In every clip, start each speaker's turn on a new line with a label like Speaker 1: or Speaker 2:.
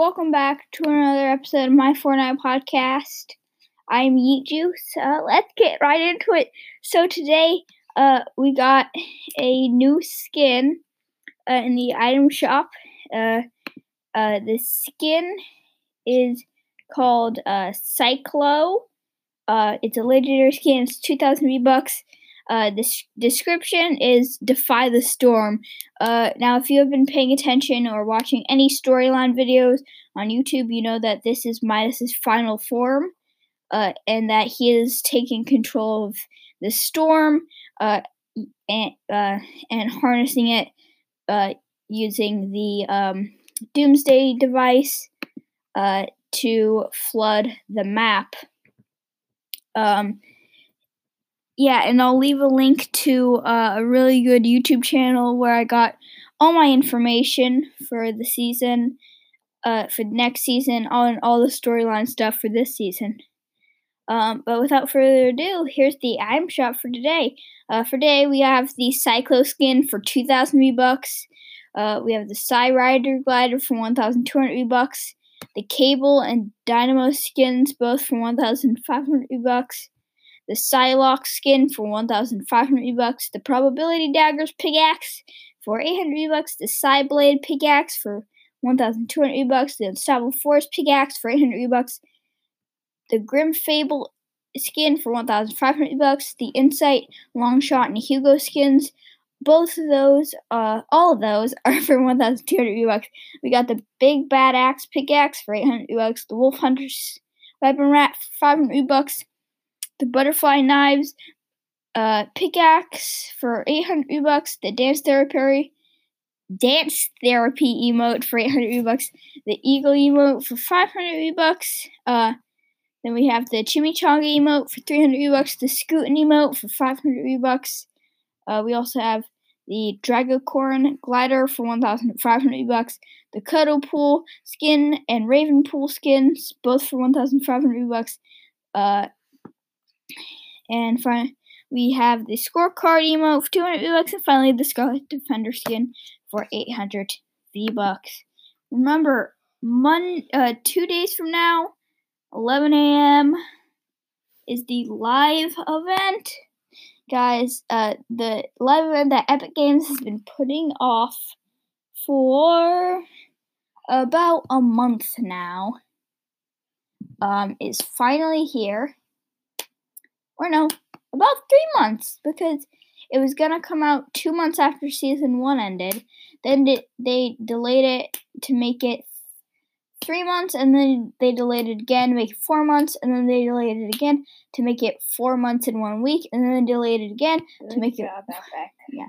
Speaker 1: Welcome back to another episode of my Fortnite podcast. I'm Yeet Juice. Uh, let's get right into it. So today, uh, we got a new skin uh, in the item shop. Uh, uh, the skin is called uh, Cyclo. Uh, it's a legendary skin. It's 2,000 V bucks. Uh, this description is Defy the Storm. Uh, now, if you have been paying attention or watching any storyline videos on YouTube, you know that this is Midas's final form, uh, and that he is taking control of the storm uh, and uh, and harnessing it uh, using the um, Doomsday device to flood the map. Um, yeah, and I'll leave a link to uh, a really good YouTube channel where I got all my information for the season, uh, for next season, on all the storyline stuff for this season. Um, but without further ado, here's the item shop for today. Uh, for today, we have the Cyclo skin for 2,000 V bucks. Uh, we have the Psy Rider glider for 1,200 V bucks. The Cable and Dynamo skins both for 1,500 V bucks the Psylocke skin for 1,500 V-Bucks, the Probability Daggers pickaxe for 800 V-Bucks, the Psyblade pickaxe for 1,200 V-Bucks, the Unstoppable Force pickaxe for 800 V-Bucks, the Grim Fable skin for 1,500 V-Bucks, the Insight, Longshot, and Hugo skins. Both of those, uh, all of those are for 1,200 V-Bucks. We got the Big Bad Axe pickaxe for 800 V-Bucks, the Wolf Hunter's Weapon Wrap for 500 V-Bucks, the butterfly knives, uh, pickaxe for 800 bucks, the dance therapy, dance therapy emote for 800 bucks, the eagle emote for 500 bucks. Uh, then we have the chimichanga emote for 300 bucks, the scootin emote for 500 bucks. Uh, we also have the Dragacorn glider for 1,500 bucks, the Cuddle Pool skin and Raven Pool skins, both for 1,500 bucks. Uh, and finally, we have the scorecard emote for 200 V-Bucks, and finally the Scarlet Defender skin for 800 V-Bucks. Remember, Mon- uh, two days from now, 11 a.m., is the live event. Guys, uh, the live event that Epic Games has been putting off for about a month now um, is finally here or no, about three months because it was gonna come out two months after season one ended. Then they delayed it to make it three months, and then they delayed it again to make it four months, and then they delayed it again to make it four months in one week, and then they delayed it again to make it yeah.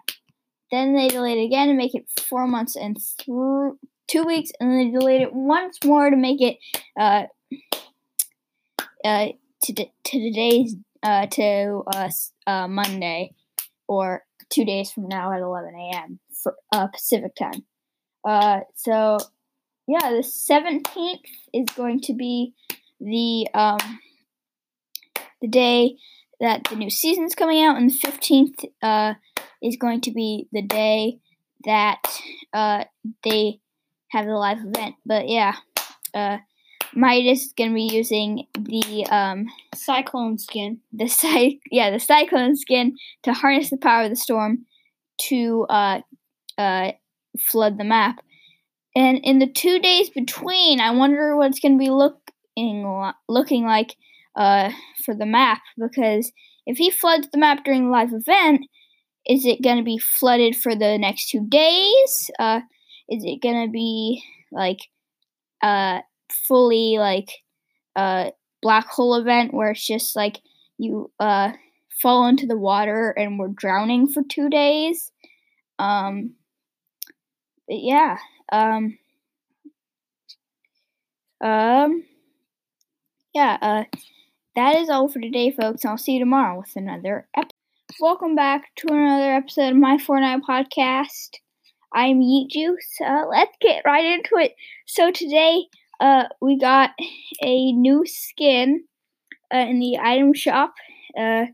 Speaker 1: Then they delayed it again to make it four months and th- two weeks, and then they delayed it once more to make it uh, uh, to, to today's uh, to uh, Monday or two days from now at 11 a.m. for uh, Pacific time. Uh, so yeah, the 17th is going to be the um, the day that the new season's coming out, and the 15th uh, is going to be the day that uh, they have the live event. But yeah, uh, Midas is gonna be using the um,
Speaker 2: cyclone skin.
Speaker 1: The cy- yeah, the cyclone skin to harness the power of the storm to uh, uh, flood the map. And in the two days between, I wonder what it's gonna be looking looking like uh, for the map because if he floods the map during the live event, is it gonna be flooded for the next two days? Uh, is it gonna be like uh fully like uh black hole event where it's just like you uh fall into the water and we're drowning for two days. Um but yeah. Um um yeah, uh that is all for today, folks. I'll see you tomorrow with another episode. Welcome back to another episode of my Fortnite podcast. I'm Yeet Juice. Uh, let's get right into it. So today, uh, we got a new skin uh, in the item shop. Uh,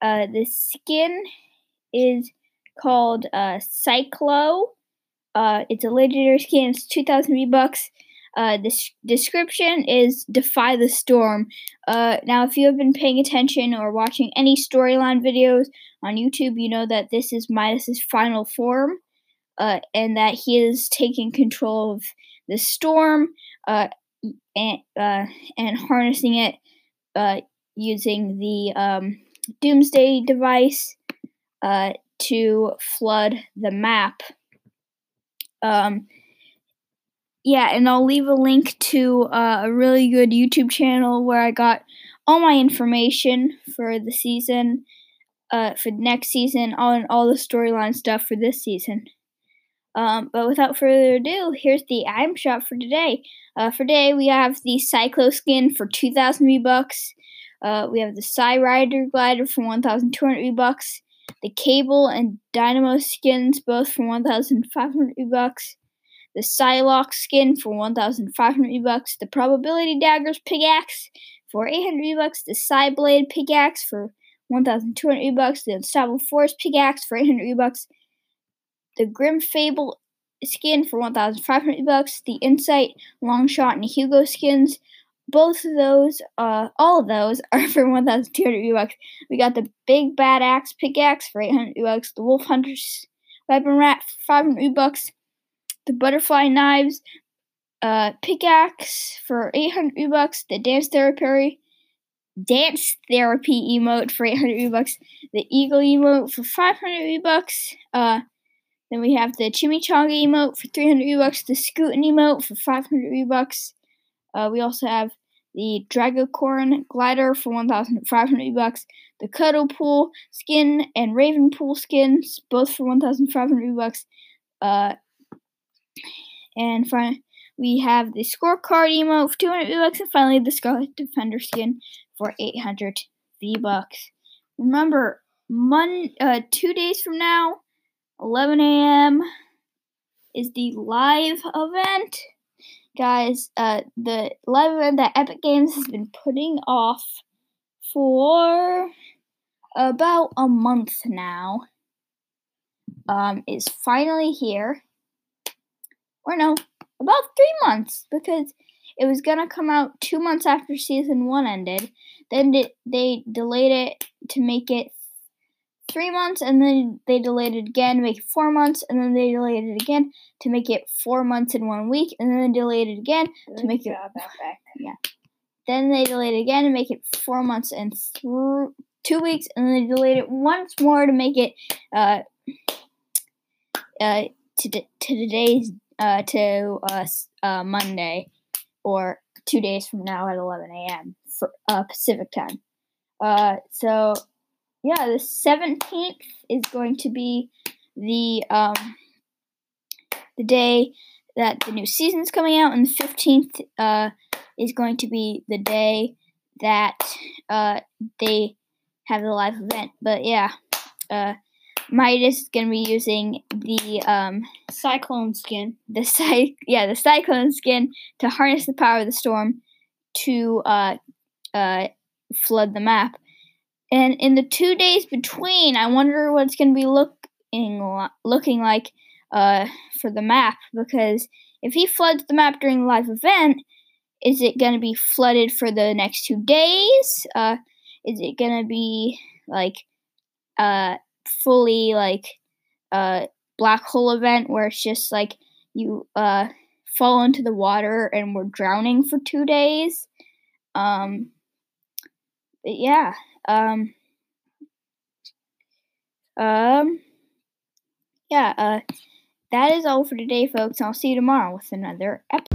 Speaker 1: uh, the skin is called uh, Cyclo. Uh, it's a legendary skin. It's 2,000 V bucks. Uh, the description is Defy the Storm. Uh, now, if you have been paying attention or watching any storyline videos on YouTube, you know that this is Midas's final form, uh, and that he is taking control of the storm uh, and, uh, and harnessing it uh, using the um, Doomsday device to flood the map. Um, yeah, and I'll leave a link to uh, a really good YouTube channel where I got all my information for the season, uh, for next season, on all the storyline stuff for this season. Um, but without further ado, here's the item shop for today. Uh, for today, we have the Cyclo skin for 2,000 V-Bucks. Uh, we have the Psy Rider glider for 1,200 V-Bucks. The Cable and Dynamo skins both for 1,500 V-Bucks the Psylocke skin for 1,500 bucks, the Probability Daggers pickaxe for 800 bucks, the Psyblade pickaxe for 1,200 bucks, the Unstoppable Force pickaxe for 800 bucks, the Grim Fable skin for 1,500 bucks, the Insight Longshot and Hugo skins. Both of those, uh, all of those are for 1,200 bucks. We got the Big Bad Axe pickaxe for 800 bucks, the Wolf Hunter's Weapon Wrap for 500 bucks the butterfly knives, uh, pickaxe for 800 bucks, the dance therapy, dance therapy emote for 800 bucks, the eagle emote for 500 bucks. Uh, then we have the chimichanga emote for 300 bucks, the scootin emote for 500 bucks. Uh, we also have the Dragacorn glider for 1,500 bucks, the Cuddle Pool skin and Raven Pool skins, both for 1,500 bucks. Uh, and finally, we have the scorecard emote for 200 V-Bucks, and finally the Scarlet Defender skin for 800 V-Bucks. Remember, Mon- uh, two days from now, 11 a.m., is the live event. Guys, uh, the live event that Epic Games has been putting off for about a month now um, is finally here or no, about three months because it was gonna come out two months after season one ended. Then they delayed it to make it three months, and then they delayed it again to make it four months, and then they delayed it again to make it four months in one week, and then they delayed it again Good to make it yeah. Then they delayed it again to make it four months and th- two weeks, and then they delayed it once more to make it uh, uh, to, to today's uh, to uh, uh, Monday or two days from now at 11 a.m. for uh, Pacific time. Uh, so yeah, the 17th is going to be the um, the day that the new season's coming out, and the 15th uh, is going to be the day that uh, they have the live event. But yeah, uh, Midas is gonna be using the um,
Speaker 2: cyclone skin.
Speaker 1: The cy- yeah, the cyclone skin to harness the power of the storm to uh, uh, flood the map. And in the two days between, I wonder what it's gonna be looking looking like uh, for the map because if he floods the map during the live event, is it gonna be flooded for the next two days? Uh, is it gonna be like uh fully like uh black hole event where it's just like you uh fall into the water and we're drowning for two days. Um yeah. Um um yeah, uh that is all for today folks. I'll see you tomorrow with another episode.